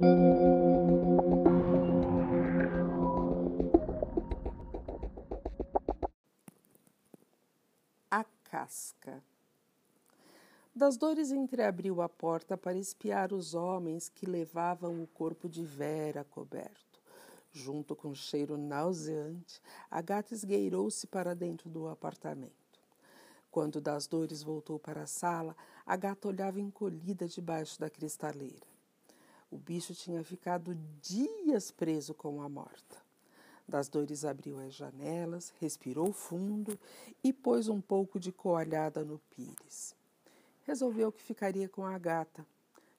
A casca. Das dores entreabriu a porta para espiar os homens que levavam o corpo de Vera coberto. Junto com o cheiro nauseante, a gata esgueirou-se para dentro do apartamento. Quando das dores voltou para a sala, a gata olhava encolhida debaixo da cristaleira. O bicho tinha ficado dias preso com a morta. Das dores abriu as janelas, respirou fundo e pôs um pouco de coalhada no pires. Resolveu que ficaria com a gata,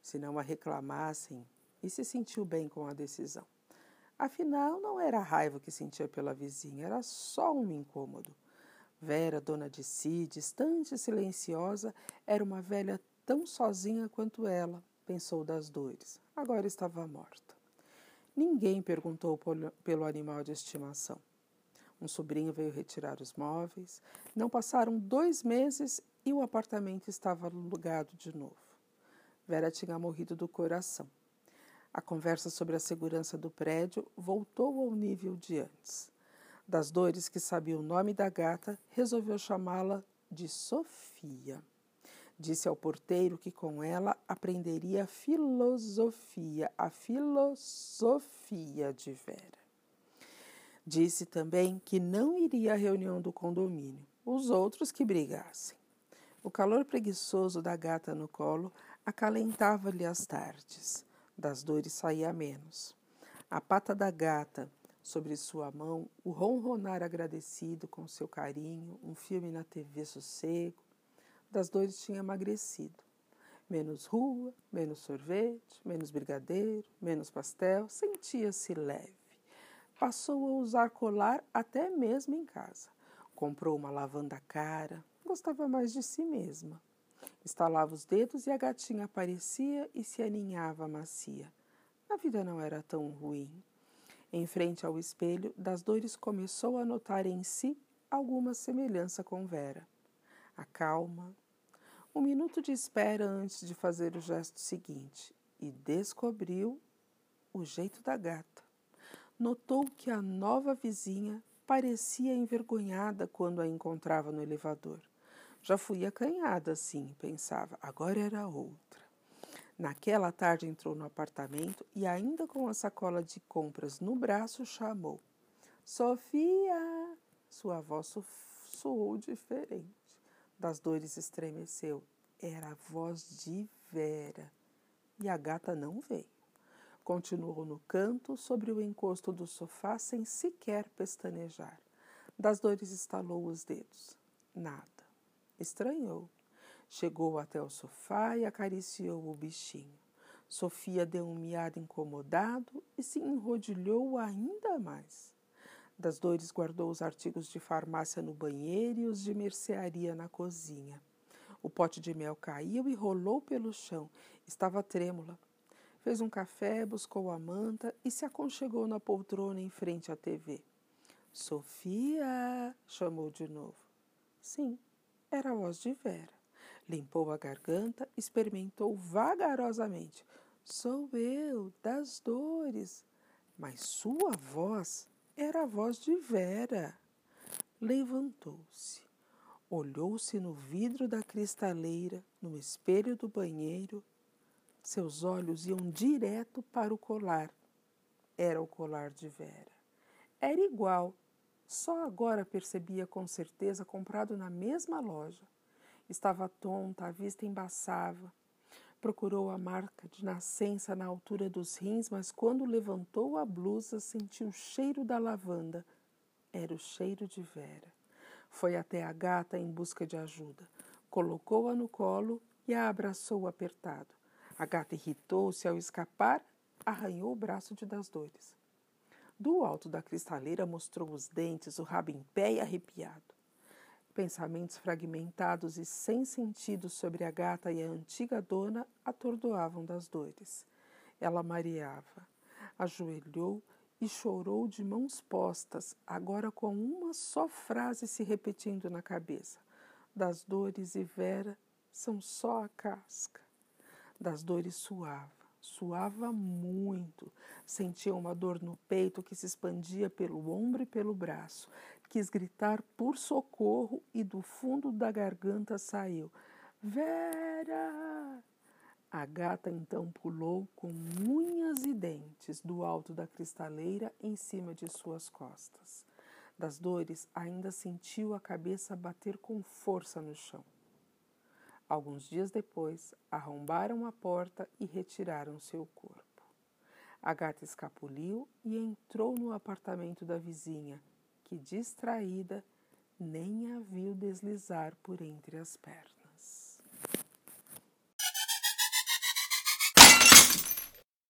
se não a reclamassem, e se sentiu bem com a decisão. Afinal, não era a raiva que sentia pela vizinha, era só um incômodo. Vera, dona de si, distante e silenciosa, era uma velha tão sozinha quanto ela, pensou das dores. Agora estava morta. Ninguém perguntou pelo animal de estimação. Um sobrinho veio retirar os móveis. Não passaram dois meses e o apartamento estava alugado de novo. Vera tinha morrido do coração. A conversa sobre a segurança do prédio voltou ao nível de antes. Das dores que sabia o nome da gata, resolveu chamá-la de Sofia. Disse ao porteiro que com ela aprenderia filosofia, a filosofia de Vera. Disse também que não iria à reunião do condomínio, os outros que brigassem. O calor preguiçoso da gata no colo acalentava-lhe as tardes. Das dores saía menos. A pata da gata, sobre sua mão o ronronar agradecido com seu carinho, um filme na TV sossego. Das dores tinha emagrecido. Menos rua, menos sorvete, menos brigadeiro, menos pastel, sentia-se leve. Passou a usar colar até mesmo em casa. Comprou uma lavanda cara, gostava mais de si mesma. Estalava os dedos e a gatinha aparecia e se aninhava macia. A vida não era tão ruim. Em frente ao espelho, das dores começou a notar em si alguma semelhança com Vera. A calma, um minuto de espera antes de fazer o gesto seguinte e descobriu o jeito da gata. Notou que a nova vizinha parecia envergonhada quando a encontrava no elevador. Já fui acanhada assim, pensava, agora era outra. Naquela tarde entrou no apartamento e, ainda com a sacola de compras no braço, chamou: Sofia! Sua voz soou diferente. Das dores estremeceu. Era a voz de Vera. E a gata não veio. Continuou no canto, sobre o encosto do sofá, sem sequer pestanejar. Das dores estalou os dedos. Nada. Estranhou. Chegou até o sofá e acariciou o bichinho. Sofia deu um miado incomodado e se enrodilhou ainda mais. Das dores guardou os artigos de farmácia no banheiro e os de mercearia na cozinha. O pote de mel caiu e rolou pelo chão. Estava trêmula. Fez um café, buscou a manta e se aconchegou na poltrona em frente à TV. Sofia! chamou de novo. Sim, era a voz de Vera. Limpou a garganta, experimentou vagarosamente. Sou eu, das dores. Mas sua voz era a voz de Vera. Levantou-se, olhou-se no vidro da cristaleira, no espelho do banheiro. Seus olhos iam direto para o colar. Era o colar de Vera. Era igual, só agora percebia com certeza comprado na mesma loja. Estava tonta, a vista embaçava. Procurou a marca de nascença na altura dos rins, mas quando levantou a blusa, sentiu o cheiro da lavanda. Era o cheiro de Vera. Foi até a gata em busca de ajuda. Colocou-a no colo e a abraçou apertado. A gata irritou-se ao escapar, arranhou o braço de das dores. Do alto da cristaleira mostrou os dentes, o rabo em pé e arrepiado. Pensamentos fragmentados e sem sentido sobre a gata e a antiga dona atordoavam das dores. Ela mareava, ajoelhou e chorou de mãos postas, agora com uma só frase se repetindo na cabeça: Das dores e Vera são só a casca. Das dores suava, Suava muito, sentia uma dor no peito que se expandia pelo ombro e pelo braço. Quis gritar por socorro e do fundo da garganta saiu: Vera! A gata então pulou com unhas e dentes do alto da cristaleira em cima de suas costas. Das dores, ainda sentiu a cabeça bater com força no chão. Alguns dias depois, arrombaram a porta e retiraram seu corpo. A gata escapuliu e entrou no apartamento da vizinha, que, distraída, nem a viu deslizar por entre as pernas.